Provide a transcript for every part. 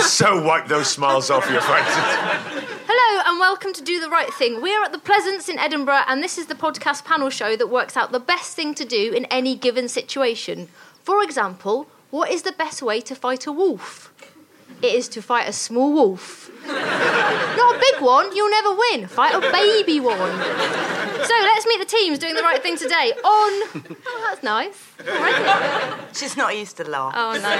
Will so wipe those smiles off your faces. Hello and welcome to Do the Right Thing. We're at the Pleasance in Edinburgh and this is the podcast panel show that works out the best thing to do in any given situation. For example, what is the best way to fight a wolf? It is to fight a small wolf. Not a big one, you'll never win. Fight a baby one. So let's meet the teams doing the right thing today. On. Oh, that's nice. She's not used to laugh. Oh no.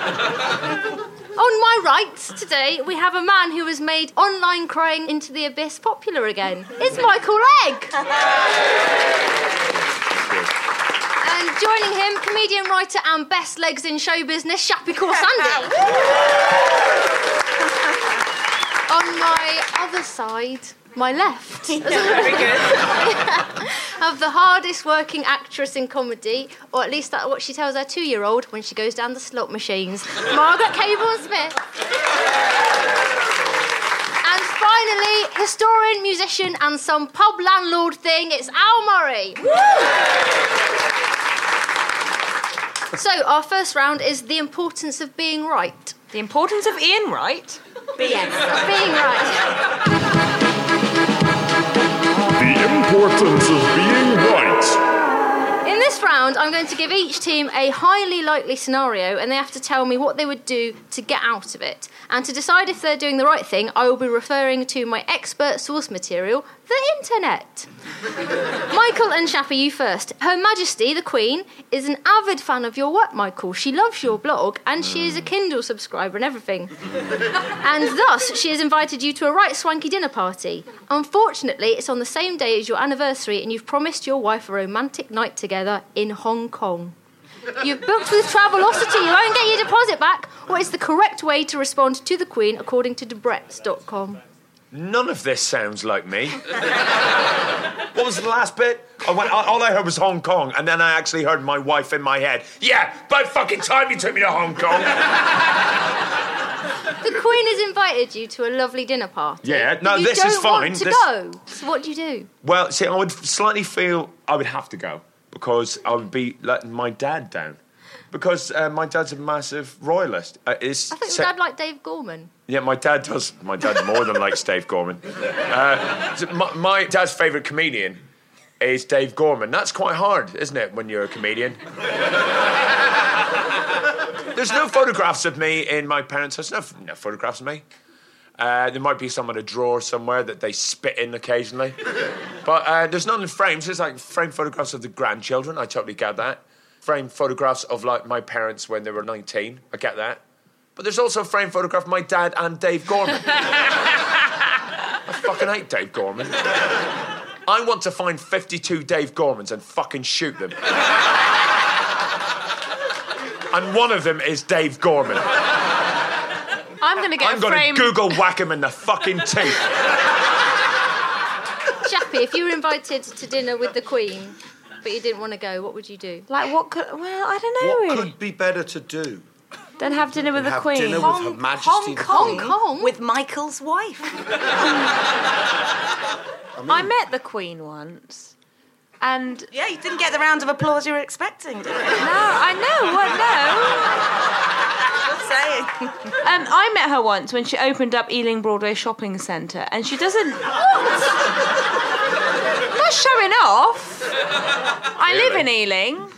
On my right today, we have a man who has made online crying into the abyss popular again. It's Michael Legg. and joining him, comedian, writer, and best legs in show business, Shappi Khorsandi. On my other side, my left. Very good. of the hardest working actress in comedy, or at least that's what she tells her two year old when she goes down the slot machines, Margaret Cabourn-Smith. And finally, historian, musician, and some pub landlord thing, it's Al Murray. so, our first round is the importance of being right. The importance of Ian Wright. Being right. Importance of being right. In this round, I'm going to give each team a highly likely scenario and they have to tell me what they would do to get out of it. And to decide if they're doing the right thing, I will be referring to my expert source material, the internet. Michael and Shappi, you first. Her Majesty, the Queen, is an avid fan of your work, Michael. She loves your blog and she is a Kindle subscriber and everything. and thus, she has invited you to a right swanky dinner party. Unfortunately, it's on the same day as your anniversary and you've promised your wife a romantic night together in Hong Kong. You've booked with Travelocity, you won't get your deposit back. What is the correct way to respond to the Queen according to Debrett's.com? None of this sounds like me. what was the last bit? I went, all I heard was Hong Kong, and then I actually heard my wife in my head. Yeah, about fucking time you took me to Hong Kong. The Queen has invited you to a lovely dinner party. Yeah, no, you this don't is fine. Want to This- go. So what do you do? well, see, I would slightly feel I would have to go because I would be letting my dad down. Because uh, my dad's a massive royalist. Uh, it's I thought se- your dad liked Dave Gorman. Yeah, my dad does. My dad more than likes Dave Gorman. Uh, so my, my dad's favourite comedian is Dave Gorman. That's quite hard, isn't it, when you're a comedian? There's no photographs of me in my parents' house. No, no photographs of me. Uh, there might be some in a drawer somewhere that they spit in occasionally. But uh, there's none in frames. There's like framed photographs of the grandchildren. I totally get that. Framed photographs of like my parents when they were 19. I get that. But there's also a framed photograph of my dad and Dave Gorman. I fucking hate Dave Gorman. I want to find 52 Dave Gormans and fucking shoot them. and one of them is Dave Gorman. I'm going to get I'm a going frame. to Google whack him in the fucking teeth. Shappi, if you were invited to dinner with the Queen, but you didn't want to go, what would you do? Like what could? Well, I don't know. What really. could be better to do? Then have dinner with the Have Queen. dinner with Her Majesty Hong the Kong, Hong Kong? with Michael's wife. I met the Queen once, and Yeah, you didn't get the round of applause you were expecting, did you? no, I know what Just saying. no. Um, I met her once when she opened up Ealing Broadway Shopping Centre, and she doesn't. Not showing off. I live in Ealing,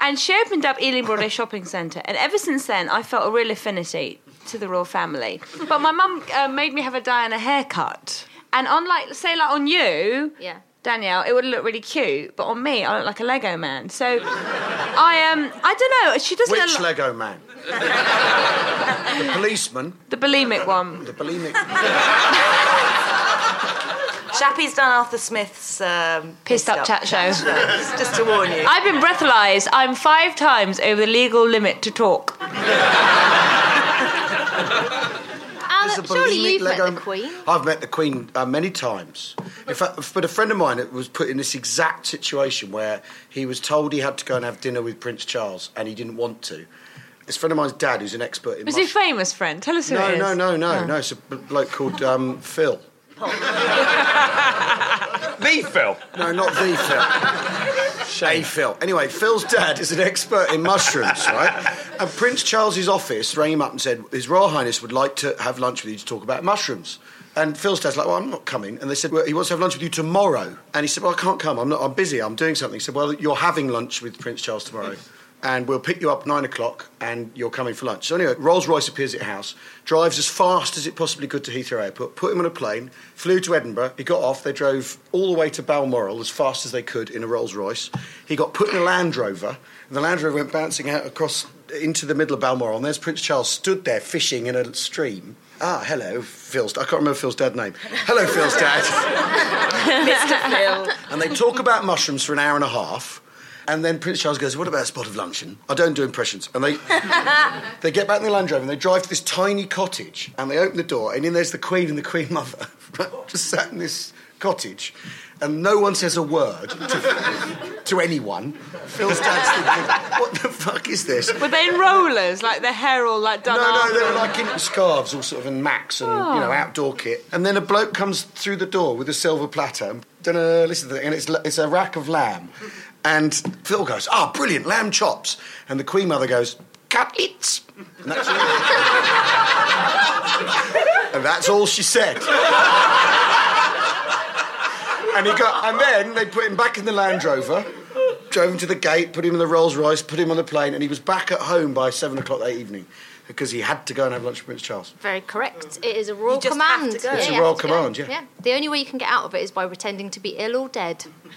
and she opened up Ealing Broadway Shopping Centre, and ever since then, I felt a real affinity to the royal family. But my mum uh, made me have a Diana haircut. And on like, say, like on you, Yeah. Danielle, it would look really cute, but on me, I look like a Lego man. So I um, I don't know. She doesn't Which look Lego man? the policeman. the bulimic one. The bulimic. Shappi's done Arthur Smith's um, Pissed Up Chat Show. Just just to warn you. I've been breathalyzed. I'm five times over the legal limit to talk. And There's a surely you've met the Queen. I've met the Queen uh, many times. In fact, but a friend of mine was put in this exact situation where he was told he had to go and have dinner with Prince Charles, and he didn't want to. This friend of mine's dad, who's an expert in Was he a famous friend? Tell us who No, it is. no, no, no, no. no. It's a bloke called um, Phil. Me, Phil. No, not the Phil. A Phil. Anyway, Phil's dad is an expert in mushrooms, right? And Prince Charles's office rang him up and said, His Royal Highness would like to have lunch with you to talk about mushrooms. And Phil's dad's like, Well, I'm not coming. And they said, Well, he wants to have lunch with you tomorrow. And he said, Well, I can't come. I'm not. I'm busy. I'm doing something. He said, Well, you're having lunch with Prince Charles tomorrow. And we'll pick you up nine o'clock, and you're coming for lunch. So anyway, Rolls Royce appears at house, drives as fast as it possibly could to Heathrow Airport, put him on a plane, flew to Edinburgh. He got off. They drove all the way to Balmoral as fast as they could in a Rolls Royce. He got put in a Land Rover, and the Land Rover went bouncing out across into the middle of Balmoral. And there's Prince Charles stood there fishing in a stream. Ah, hello, Phil's. I can't remember Phil's dad's name. Hello, Phil's dad. Mr. Phil. And they talk about mushrooms for an hour and a half. And then Prince Charles goes, What about a spot of luncheon? I don't do impressions. And they they get back in the Land Rover and they drive to this tiny cottage and they open the door and in there's the Queen and the Queen Mother just sat in this cottage and no one says a word to, to anyone. Phil's dad's thinking, What the fuck is this? Were they in rollers, like their hair all like done No, no, after? they were like in scarves, all sort of in max and you know outdoor kit. And then a bloke comes through the door with a silver platter. And listen to that, and it's it's a rack of lamb. And Phil goes, "Ah, brilliant, lamb chops." And the Queen Mother goes, "Cutlets." And that's, and that's all she said. And he got, and then they put him back in the Land Rover, drove him to the gate, put him in the Rolls Royce, put him on the plane, and he was back at home by seven o'clock that evening because he had to go and have lunch with Prince Charles. Very correct. It is a royal just have command. to go. Yeah, It's a you royal have to go. command, yeah. Yeah. The only way you can get out of it is by pretending to be ill or dead.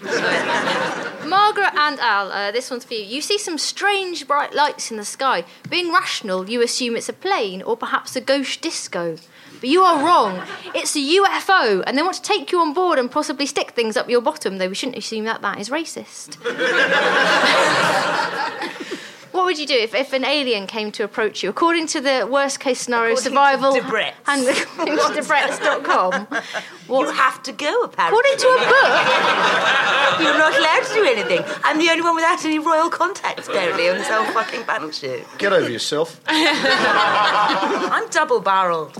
Margaret and Al, uh, this one's for you. You see some strange bright lights in the sky. Being rational, you assume it's a plane or perhaps a ghost disco. But you are wrong. It's a UFO, and they want to take you on board and possibly stick things up your bottom, though we shouldn't assume that that is racist. What would you do if, if an alien came to approach you? According to the worst case scenario According to survival Debrett's. and according to Debrett's.com, what, You have to go, apparently. according to a book, You're not allowed to do anything. I'm the only one without any royal contacts, apparently, on this whole fucking battleship. Get over yourself. I'm double barrelled.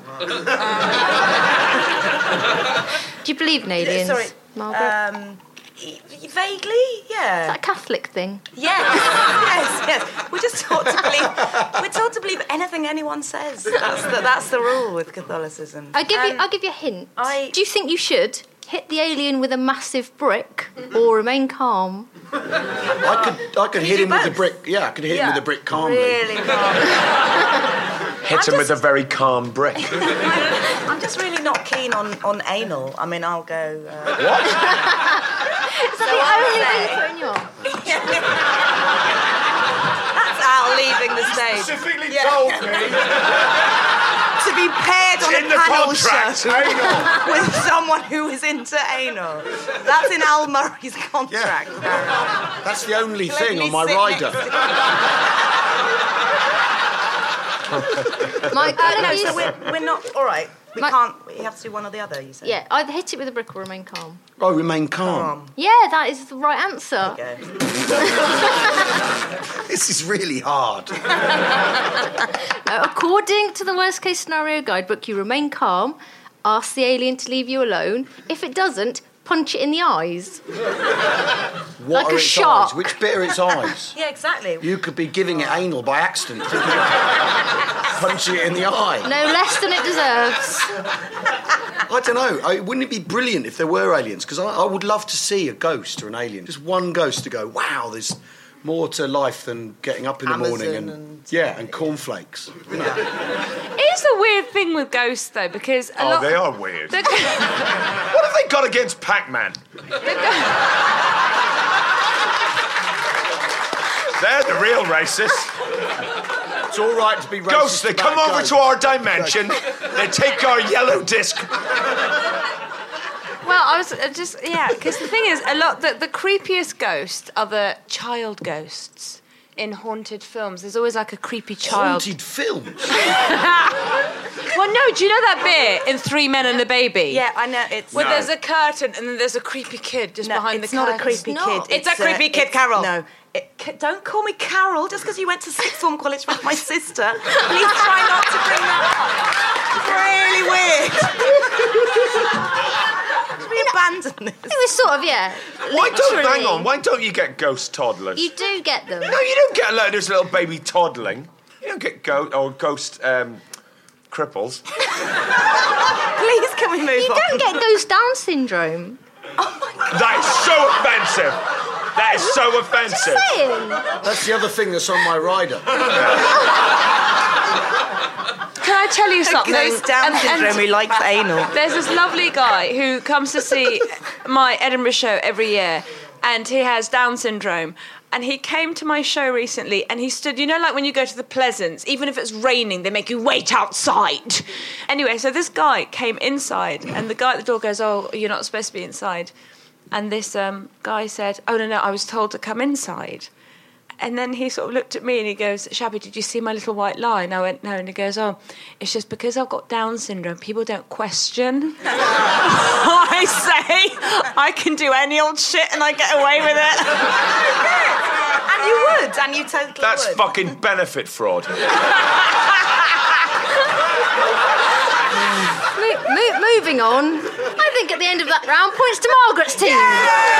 do you believe in aliens, Sorry. Margaret? Um, y- y- vaguely, yeah. Is that a Catholic thing? Yes, yes, yes. We're just taught to believe. We're taught to believe anything anyone says. That's the, that's the rule with Catholicism. I'll give you. Um, I'll give you a hint. I- Do you think you should hit the alien with a massive brick or remain calm? I could, I could hit do him with the both? brick. Yeah, I could hit him with the brick calmly. Really calm. Hit him with a very calm brick. I'm just really not keen on, on anal. I mean, I'll go. Uh, Is that the only way you put in your? that's Al leaving the stage. Specifically Yeah. told me to be paired on in a the panel contract. show with someone who is into anal. That's in Al Murray's contract. apparently. That's the only thing on my rider. Next to- My Uh, no, so we're, we're not. All right. We My- can't. We have to do one or the other. You said. yeah, either hit it with a brick or remain calm. Oh, remain calm. Calm. Yeah, that is the right answer. Okay. This is really hard. Uh, according to the worst case scenario guidebook, you remain calm, ask the alien to leave you alone. If it doesn't, punch it in the eyes. What Like are a its shark. eyes? Which bit are its eyes? Yeah, exactly. You could be giving it anal by accident, punching it in the eye. No less than it deserves. I don't know. I, wouldn't it be brilliant if there were aliens? Because I, I would love to see a ghost or an alien. Just one ghost to go, wow, there's more to life than getting up in the Amazon morning and, and- yeah, and cornflakes. You know. Here's the weird thing with ghosts, though, because a Oh, lot they are weird. The- What have they got against Pac-Man? They're the real racists. It's all right to be racist. Ghosts, they come over ghosts. to our dimension, they take our yellow disc. Well, I was uh, just yeah, because the thing is, a lot the, the creepiest ghosts are the child ghosts in haunted films. There's always like a creepy child. Haunted films. Well, no, do you know that bit in Three Men and a Baby? Yeah, I know. It's Where No. there's a curtain and then there's a creepy kid just no, behind it's the not curtain. a creepy not. kid. It's a creepy kid, it's- Carol. No. It, c- don't call me Carol just because you went to sixth form college with my sister. Please try not to bring that up. It's really weird. Should we abandon this? It was sort of, yeah. Why don't hang on? Why don't you get ghost toddlers? You do get them. No, you don't get like this little baby toddling. You don't get ghost or ghost um, cripples. Please, can we move You on? don't get ghost Down syndrome. Oh my! That is so offensive. That is so offensive. Saying. That's the other thing that's on my rider. Can I tell you something? Ghost Down syndrome who likes anal. There's this lovely guy who comes to see my Edinburgh show every year, and he has Down syndrome. And he came to my show recently and he stood, you know, like when you go to the Pleasance, even if it's raining, they make you wait outside. Anyway, so this guy came inside and the guy at the door goes, Oh, you're not supposed to be inside. And this um, guy said, Oh, no, no, I was told to come inside. And then he sort of looked at me and he goes, Shabby, did you see my little white line? I went, No. And he goes, Oh, it's just because I've got Down syndrome, people don't question. I say I can do any old shit and I get away with it. And you would, and you totally That's would. fucking benefit fraud. Mo- mo- moving on. I think at the end of that round, points to Margaret's team. Justice!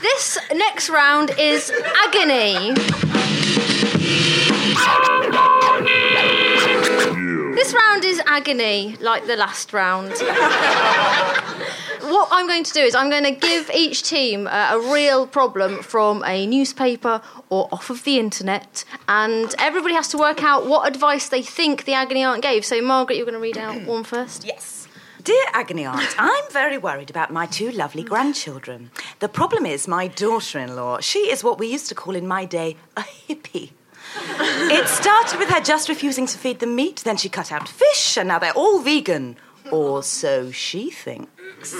This next round is agony. This round is agony, like the last round. what I'm going to do is I'm going to give each team uh, a real problem from a newspaper or off of the internet, and everybody has to work out what advice they think the agony aunt gave. So, Margaret, you're going to read out one first. Yes. Dear Agony Aunt, I'm very worried about my two lovely grandchildren. The problem is my daughter in law. She is what we used to call in my day a hippie. It started with her just refusing to feed them meat, then she cut out fish, and now they're all vegan. Or so she thinks.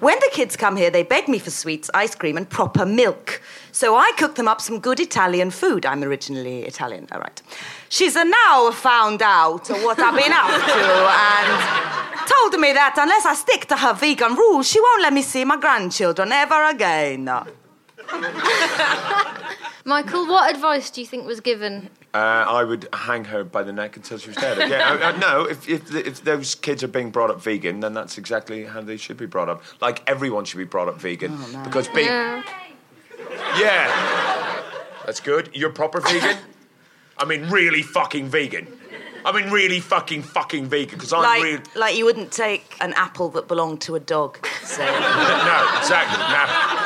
When the kids come here, they beg me for sweets, ice cream, and proper milk. So I cook them up some good Italian food. I'm originally Italian, all right. She's now found out what I've been up to and told me that unless I stick to her vegan rules, she won't let me see my grandchildren ever again. Michael, what advice do you think was given? Uh, I would hang her by the neck until she was dead. Again, I, I, no, if, if, if those kids are being brought up vegan, then that's exactly how they should be brought up. Like everyone should be brought up vegan. Because being. Yeah. Yeah. That's good. You're proper vegan? I mean, really fucking vegan. I mean, really fucking fucking vegan. Because I'm Like, really. like you wouldn't take an apple that belonged to a dog. So No, exactly. No.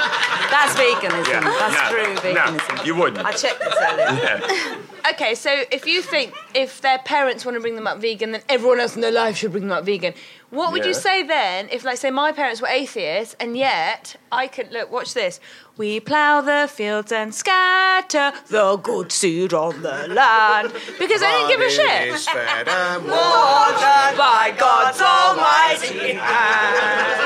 that's veganism. Yeah, That's no, true no, veganism. you wouldn't. I checked this earlier. Yeah. okay, so if you think if their parents want to bring them up vegan, then everyone else in their life should bring them up vegan. What would you say then if, like, say, my parents were atheists and yet I could look? Watch this. We plough the fields and scatter the good seed on the land because I didn't give a Money shit. is fed and Watered by God's almighty hand.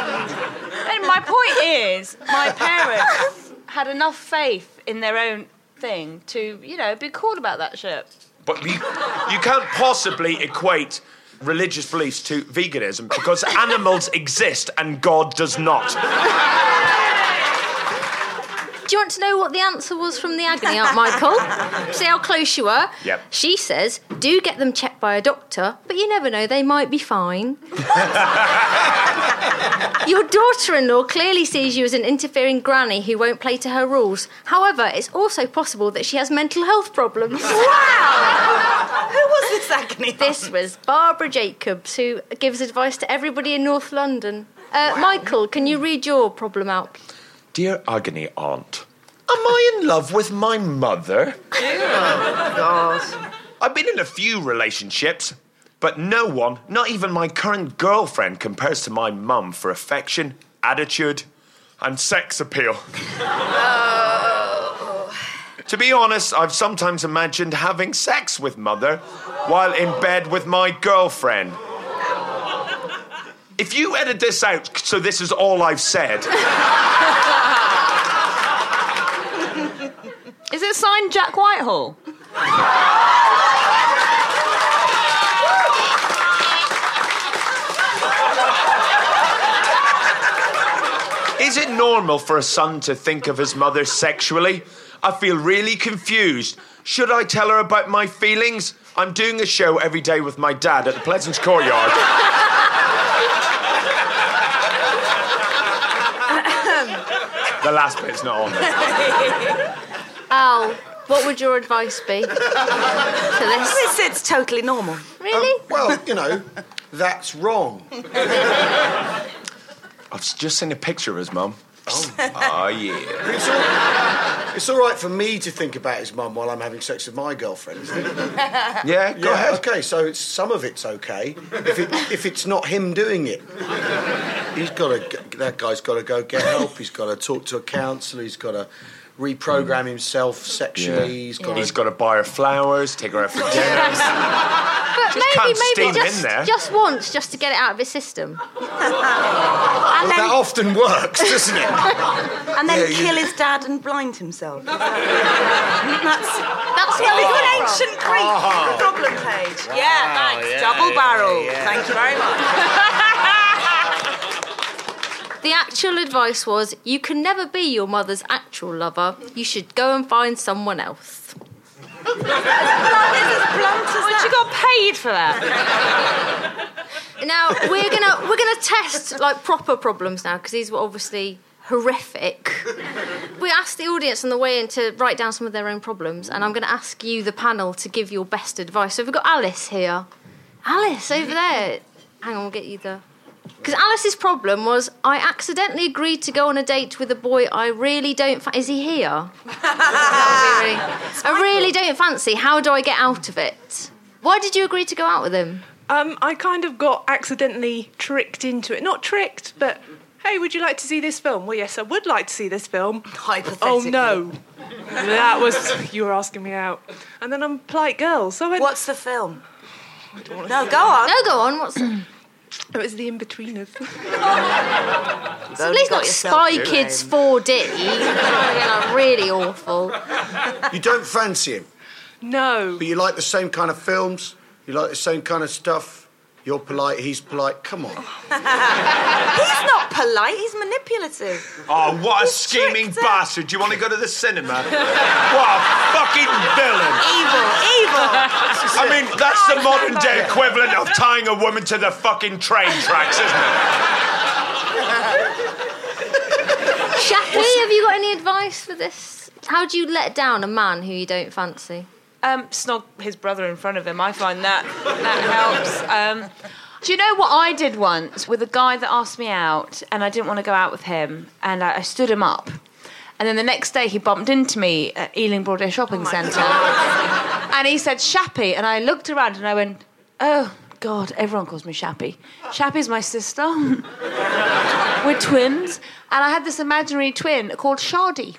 Point is, my parents had enough faith in their own thing to, you know, be cool about that shit. But you, you can't possibly equate religious beliefs to veganism because animals exist and God does not. Do you want to know what the answer was from the agony aunt, Michael? See how close you were? Yep. She says, do get them checked by a doctor, but you never know, they might be fine. Your daughter in law clearly sees you as an interfering granny who won't play to her rules. However, it's also possible that she has mental health problems. Wow! Who was this agony aunt? This was Barbara Jacobs, who gives advice to everybody in North London. Uh, Michael, can you read your problem out? Dear agony aunt, am I in love with my mother? Oh, God. I've been in a few relationships, but no one, not even my current girlfriend, compares to my mum for affection, attitude, and sex appeal. Oh. To be honest, I've sometimes imagined having sex with mother while in bed with my girlfriend. If you edit this out, so this is all I've said, Is it signed Jack Whitehall? Is it normal for a son to think of his mother sexually? I feel really confused. Should I tell her about my feelings? I'm doing a show every day with my dad at the Pleasance Courtyard. the last bit's not on. Al, what would your advice be to this? This it's totally normal. Really? Um, well, you know, that's wrong. I've just seen a picture of his mum. Oh, oh yeah. It's all, it's all right for me to think about his mum while I'm having sex with my girlfriend, isn't it? Yeah, go yeah, ahead. okay, so it's, some of it's okay if, it, if it's not him doing it. He's got to, that guy's got to go get help. He's got to talk to a counsellor. He's got to reprogram mm. himself sexually. He's got He's to. got to buy her flowers, take her out for dinner. But Just maybe, maybe steam in just, there. just once, just to get it out of his system. And Well, then, that often works, doesn't it? and then Yeah, you- kill his dad and blind himself. That's, That's yeah, where we've we got got it ancient Greek Oh. problem page. Yeah, thanks. Double barrel. Thank you very much. The actual advice was you can never be your mother's actual lover. You should go and find someone else. As blunt as you got paid for that. Now we're gonna we're gonna test like proper problems now because these were obviously horrific. We asked the audience on the way in to write down some of their own problems, and I'm going to ask you, the panel, to give your best advice. So we've got Alice here. Alice over there. Hang on, we'll get you the. Because Alice's problem was I accidentally agreed to go on a date with a boy I really don't. Fa- Is he here? Really? I really don't fancy. How do I get out of it? Why did you agree to go out with him? Um, I kind of got accidentally tricked into it. Not tricked, but hey, would you like to see this film? Well, yes, I would like to see this film. Hypothetically. Oh no, that was you were asking me out. And then I'm a polite girl, so I went, What's the film? No, go on. No, go on. What's it was The Inbetweeners. It's at least not Spy Kids 4D. Like really awful. You don't fancy him, No. but you like the same kind of films. You like the same kind of stuff. You're polite. He's polite. Come on. He's not polite, he's manipulative. Oh, what a scheming her. bastard. Do you want to go to the cinema? what a fucking villain. Evil, evil. I mean, that's the modern day equivalent of tying a woman to the fucking train tracks, isn't it? Shapley, have you got any advice for this? How do you let down a man who you don't fancy? Um, snog his brother in front of him. I find that that helps. Um, do you know what I did once with a guy that asked me out, and I didn't want to go out with him, and I, I stood him up. And then the next day he bumped into me at Ealing Broadway Shopping oh Centre. And he said Shappi, and I looked around and I went, oh. God, everyone calls me Shappi. Shappi's my sister. We're twins, and I had this imaginary twin called Shardy.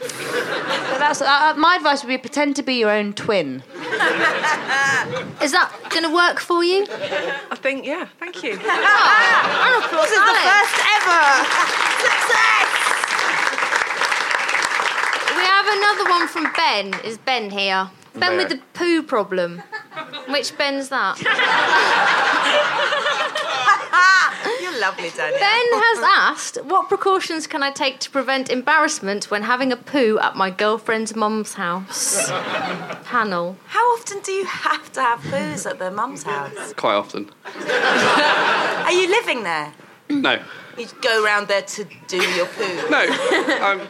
So that's uh, my advice would be pretend to be your own twin. Is that going to work for you? I think, yeah, thank you. Round of applause, This is the first ever success. We have another one from Ben. Is Ben here? Ben with the poo problem. Which Ben's that? You're lovely, Danielle. Ben has asked, what precautions can I take to prevent embarrassment when having a poo at my girlfriend's mum's house? Panel. How often do you have to have poos at their mum's house? Quite often. Are you living there? No. You go round there to do your poo. No. I'm,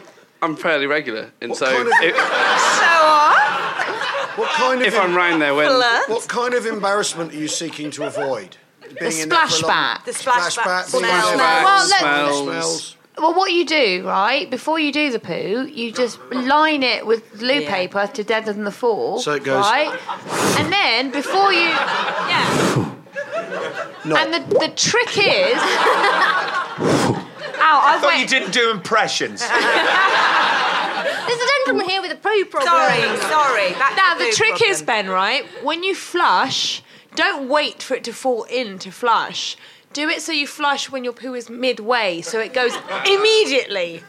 I'm fairly regular. And so kind of- if, Show off. What kind of if I'm round there when. Flirt. what kind of embarrassment are you seeking to avoid? Being in there for a splash long- back. The splash back back, smell. being in there Splash for- Well, let- smells. smells. Well, what you do, right, before you do the poo, you just line it with loo Yeah. paper to deaden the fall. So it goes- Right? And then before you. Yeah. No. And the, the trick is. Ow, I I thought you didn't do impressions. There's a gentleman here with a poo problem. Sorry, sorry. Back Now, to the trick problem. is, Ben, right? When you flush, don't wait for it to fall in to flush. Do it so you flush when your poo is midway, so it goes immediately.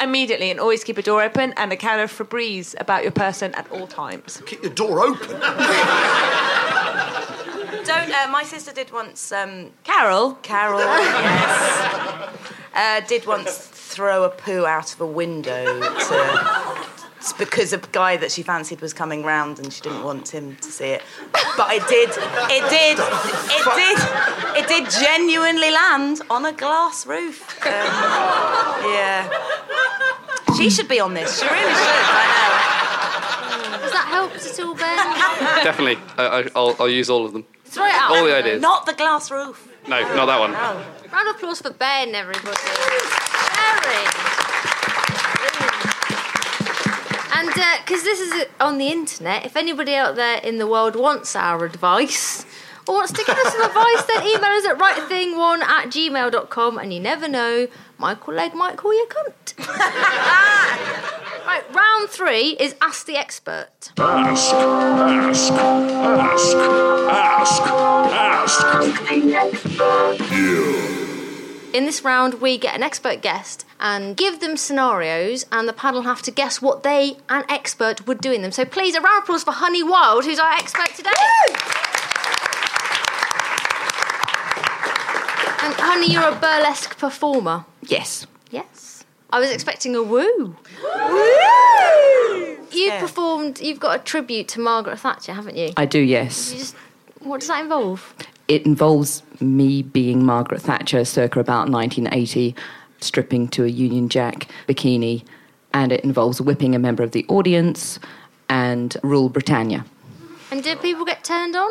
Immediately, and always keep a door open and a can of Febreze about your person at all times. Keep your door open. Don't. Uh, my sister did once. Um, Carol, Carol, yes, uh, did once throw a poo out of a window to. It's because a guy that she fancied was coming round and she didn't want him to see it. But it did, it did, it did, it did genuinely land on a glass roof. Um, yeah. She should be on this. She really should. I Has that helped at all, Ben? Definitely. I, I, I'll, I'll use all of them. Throw it out. All the ideas. Not the glass roof. No, not that one. Round of applause for Ben, everybody. Very. And because this is uh, on the internet, if anybody out there in the world wants our advice or wants to give us some advice, then email us at rightthing1 at gmail.com. And you never know, Michael Legg might call you a cunt. right, round three is Ask the Expert. Ask, ask, ask, ask, ask. You. In this round, we get an expert guest and give them scenarios, and the panel have to guess what they, an expert, would do in them. So please, a round of applause for Honey Wild, who's our expert today. And Honey, you're a burlesque performer. yes. Yes. I was expecting a woo. Woo! You've Yeah. performed, you've got a tribute to Margaret Thatcher, haven't you? I do, yes. You just, what does that involve? It involves me being Margaret Thatcher circa about 1980, stripping to a Union Jack bikini, and it involves whipping a member of the audience and rule Britannia. And did people get turned on?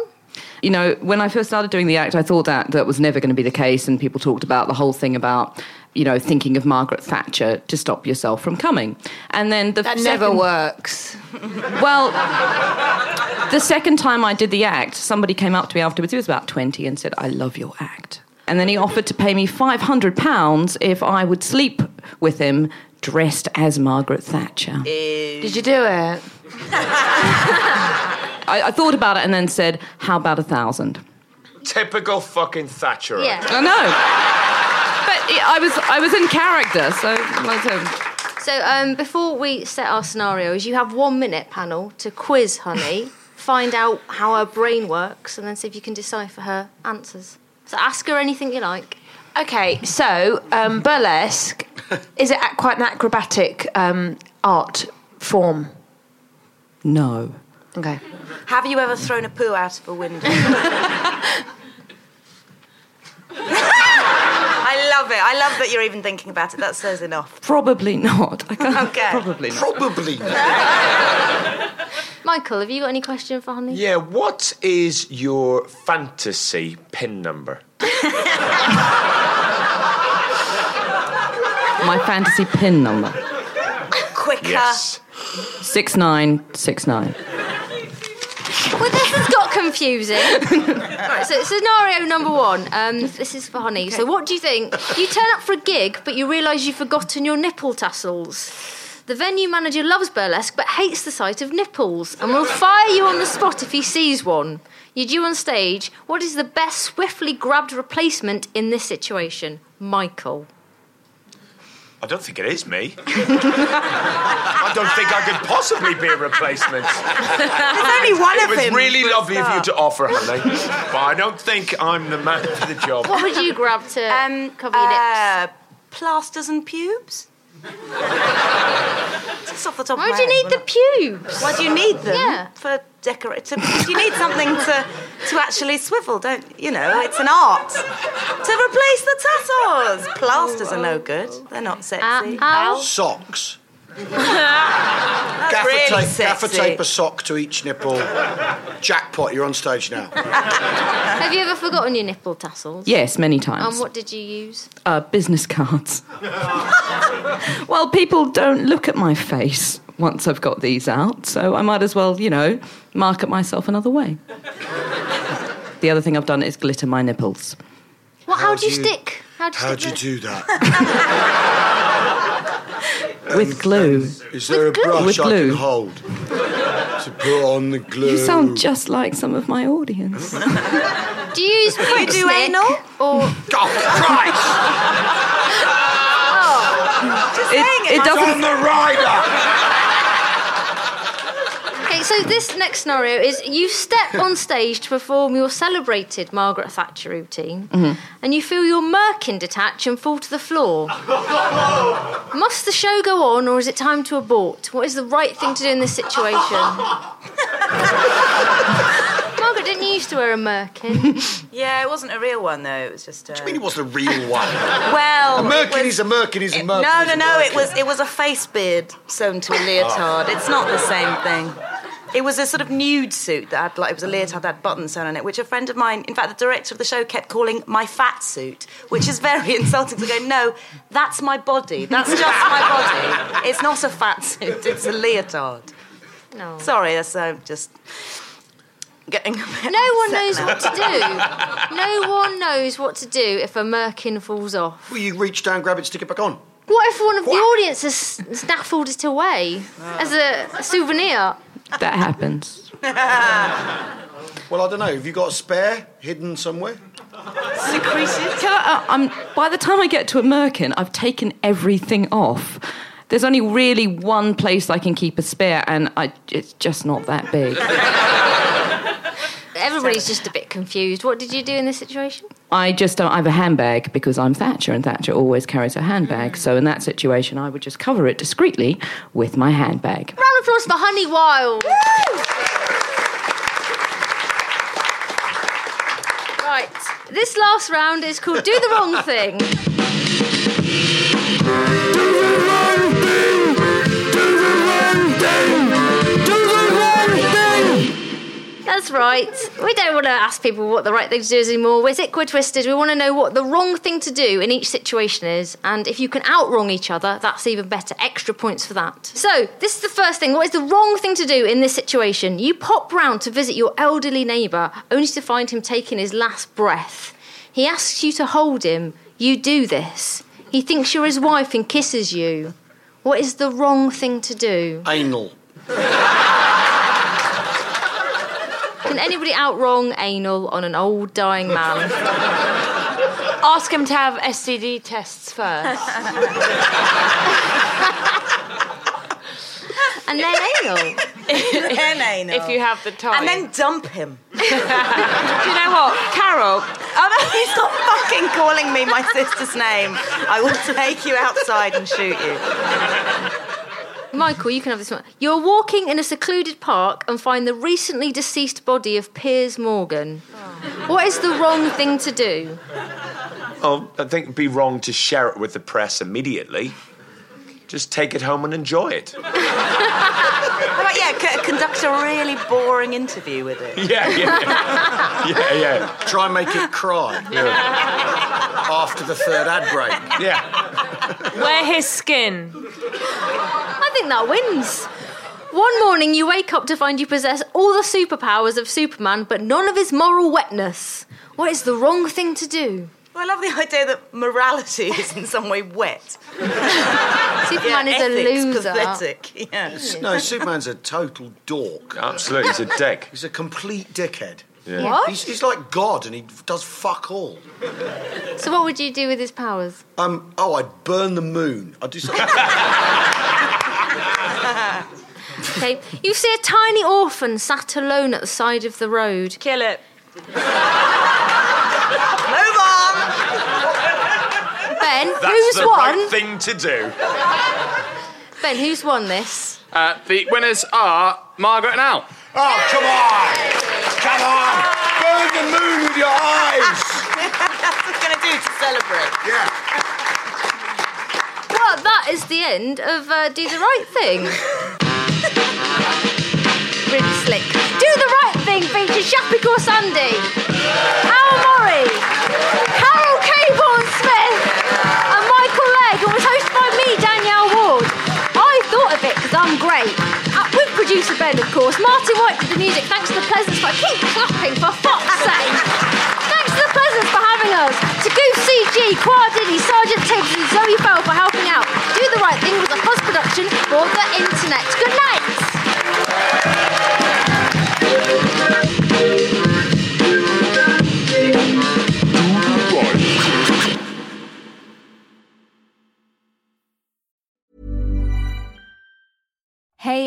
You know, when I first started doing the act, I thought that that was never going to be the case, and people talked about the whole thing about, you know, thinking of Margaret Thatcher to stop yourself from coming. And then the That second, never works. Well, the second time I did the act, somebody came up to me afterwards, he was about 20, and said, I love your act. And then he offered to pay me £500 if I would sleep with him dressed as Margaret Thatcher. Did you do it? I, I thought about it and then said, How about a thousand? Typical fucking Thatcher. Yeah. I know. But I was, I was in character, so. so So, um, before we set our scenarios, you have one minute, panel, to quiz Honey, find out how her brain works, and then see if you can decipher her answers. So, ask her anything you like. Okay, so um, burlesque is it a- quite an acrobatic um, art form? No. Okay. Have you ever thrown a poo out of a window? I love it. I love that you're even thinking about it. That says enough. Probably not. I can't, Okay. Probably not. Probably. Michael, have you got any question for Honey? Yeah, what is your fantasy pin number? My fantasy pin number Quicker. Yes. 6969. Well, this has got confusing. right, so scenario number one. Um, this is for Honey. So, what do you think? You turn up for a gig, but you realise you've forgotten your nipple tassels. The venue manager loves burlesque but hates the sight of nipples and will fire you on the spot if he sees one. You're due on stage. What is the best swiftly grabbed replacement in this situation? Michael. I don't think it is me. I don't think I could possibly be a replacement. There's only one it of was him. really for a lovely of you start. to offer, honey. but I don't think I'm the man for the job. What would you grab to Um, cover your lips? uh, plasters and pubes? Just off the top Why of do you head. need the pubes? Why do you need them? Yeah. For decorative. Because you need something to to actually swivel, don't you know? It's an art. To replace the tassels. Plasters are no good. They're not sexy. Ow. Socks. Gaffer, really tape, sexy. gaffer tape a sock to each nipple. Jackpot, you're on stage now. Have you ever forgotten your nipple tassels? Yes, many times. And what did you use? uh, business cards. well, people don't look at my face once I've got these out, so I might as well, you know, market myself another way. the other thing I've done is glitter my nipples. What? How How do you do you- stick? How do you How'd you do that? With glue. Is there With a glue? brush With I glue. can hold to put on the glue? You sound just like some of my audience. Do you use What, do anal? or Oh, Christ! Oh, just It- saying it it. doesn't- on the rider! Okay, so this next scenario is you step on stage to perform your celebrated Margaret Thatcher routine, and you feel your merkin detach and fall to the floor. Must the show go on, or is it time to abort? What is the right thing to do in this situation? Margaret, didn't you used to wear a merkin? Yeah, it wasn't a real one though. It was just. Uh... I mean, it wasn't a real one. Well, A merkin was- is a merkin is a merkin. No, no, no. It was it was a face beard sewn to a leotard. It's not the same thing. It was a sort of nude suit that had like it was a leotard that had buttons sewn on it, which a friend of mine, in fact, the director of the show, kept calling my fat suit, which is very insulting. To go, no, that's my body. That's just my body. It's not a fat suit. It's a leotard. No. Sorry, that's uh, just getting. A bit No one upset knows now. what to do. No one knows what to do if a merkin falls off. Well, you reach down, grab it, stick it back on. What if one of the audience has snaffled it away as a, a souvenir? That happens. Well, I don't know. Have you got a spare hidden somewhere? Can I, uh, I'm, by the time I get to a merkin, I've taken everything off. There's only really one place I can keep a spare, and I, it's just not that big. Everybody's just a bit confused. What did you do in this situation? I just don't. I have a handbag because I'm Thatcher, and Thatcher always carries her handbag. Mm. So in that situation, I would just cover it discreetly with my handbag. Round of applause for Honey Wild. Right, this last round is called Do the Wrong Thing. That's right. We don't want to ask people what the right thing to do is anymore. We're sick, we're twisted. We want to know what the wrong thing to do in each situation is. And if you can outwrong each other, that's even better. Extra points for that. So, this is the first thing. What is the wrong thing to do in this situation? You pop round to visit your elderly neighbour, only to find him taking his last breath. He asks you to hold him. You do this. He thinks you're his wife and kisses you. What is the wrong thing to do? Anal. Can anybody outwrong anal on an old dying man? Ask him to have STD tests first. and then anal. then anal. If you have the time. And then dump him. Do you know what, Carol? Oh no, he's not fucking calling me my sister's name. I will take you outside and shoot you. Michael, you can have this one. You're walking in a secluded park and find the recently deceased body of Piers Morgan. Oh. What is the wrong thing to do? Oh, I think it'd be wrong to share it with the press immediately. Just take it home and enjoy it. How about yeah, c- conduct a really boring interview with it. Yeah, yeah. yeah, yeah. Try and make it cry. After the third ad break. Yeah. Wear his skin. I think that wins. One morning you wake up to find you possess all the superpowers of Superman, but none of his moral wetness. What is the wrong thing to do? Well, I love the idea that morality is in some way wet. Superman Yeah, is a ethics loser. Pathetic. Yeah. No, Superman's a total dork. Absolutely, he's a dick. He's a complete dickhead. Yeah. What? He's, he's like God and he does fuck all. So what would you do with his powers? Um, oh, I'd burn the moon. I'd do something. Okay, you see a tiny orphan sat alone at the side of the road. Kill it. Move on! Ben, That's who's the won? right thing to do. Ben, who's won this? Uh, the winners are Margaret and Al. Oh, come on! Come on! Burn the moon with your eyes! That's what we're going to do to celebrate. Yeah. Well, that is the end of uh, Do the Right Thing. really slick. Do the Right Thing features Shappi Khorsandi, Al Murray, producer Ben, of course. Martin White did the music. Thanks to the Pleasance for keep clapping for fuck's sake. Thanks to the Pleasance for having us. To Goose CG, Quad Diddy, Sergeant Tibbs, and Zoe Fell for helping out. Do the Right Thing was a post production for the internet. Good night.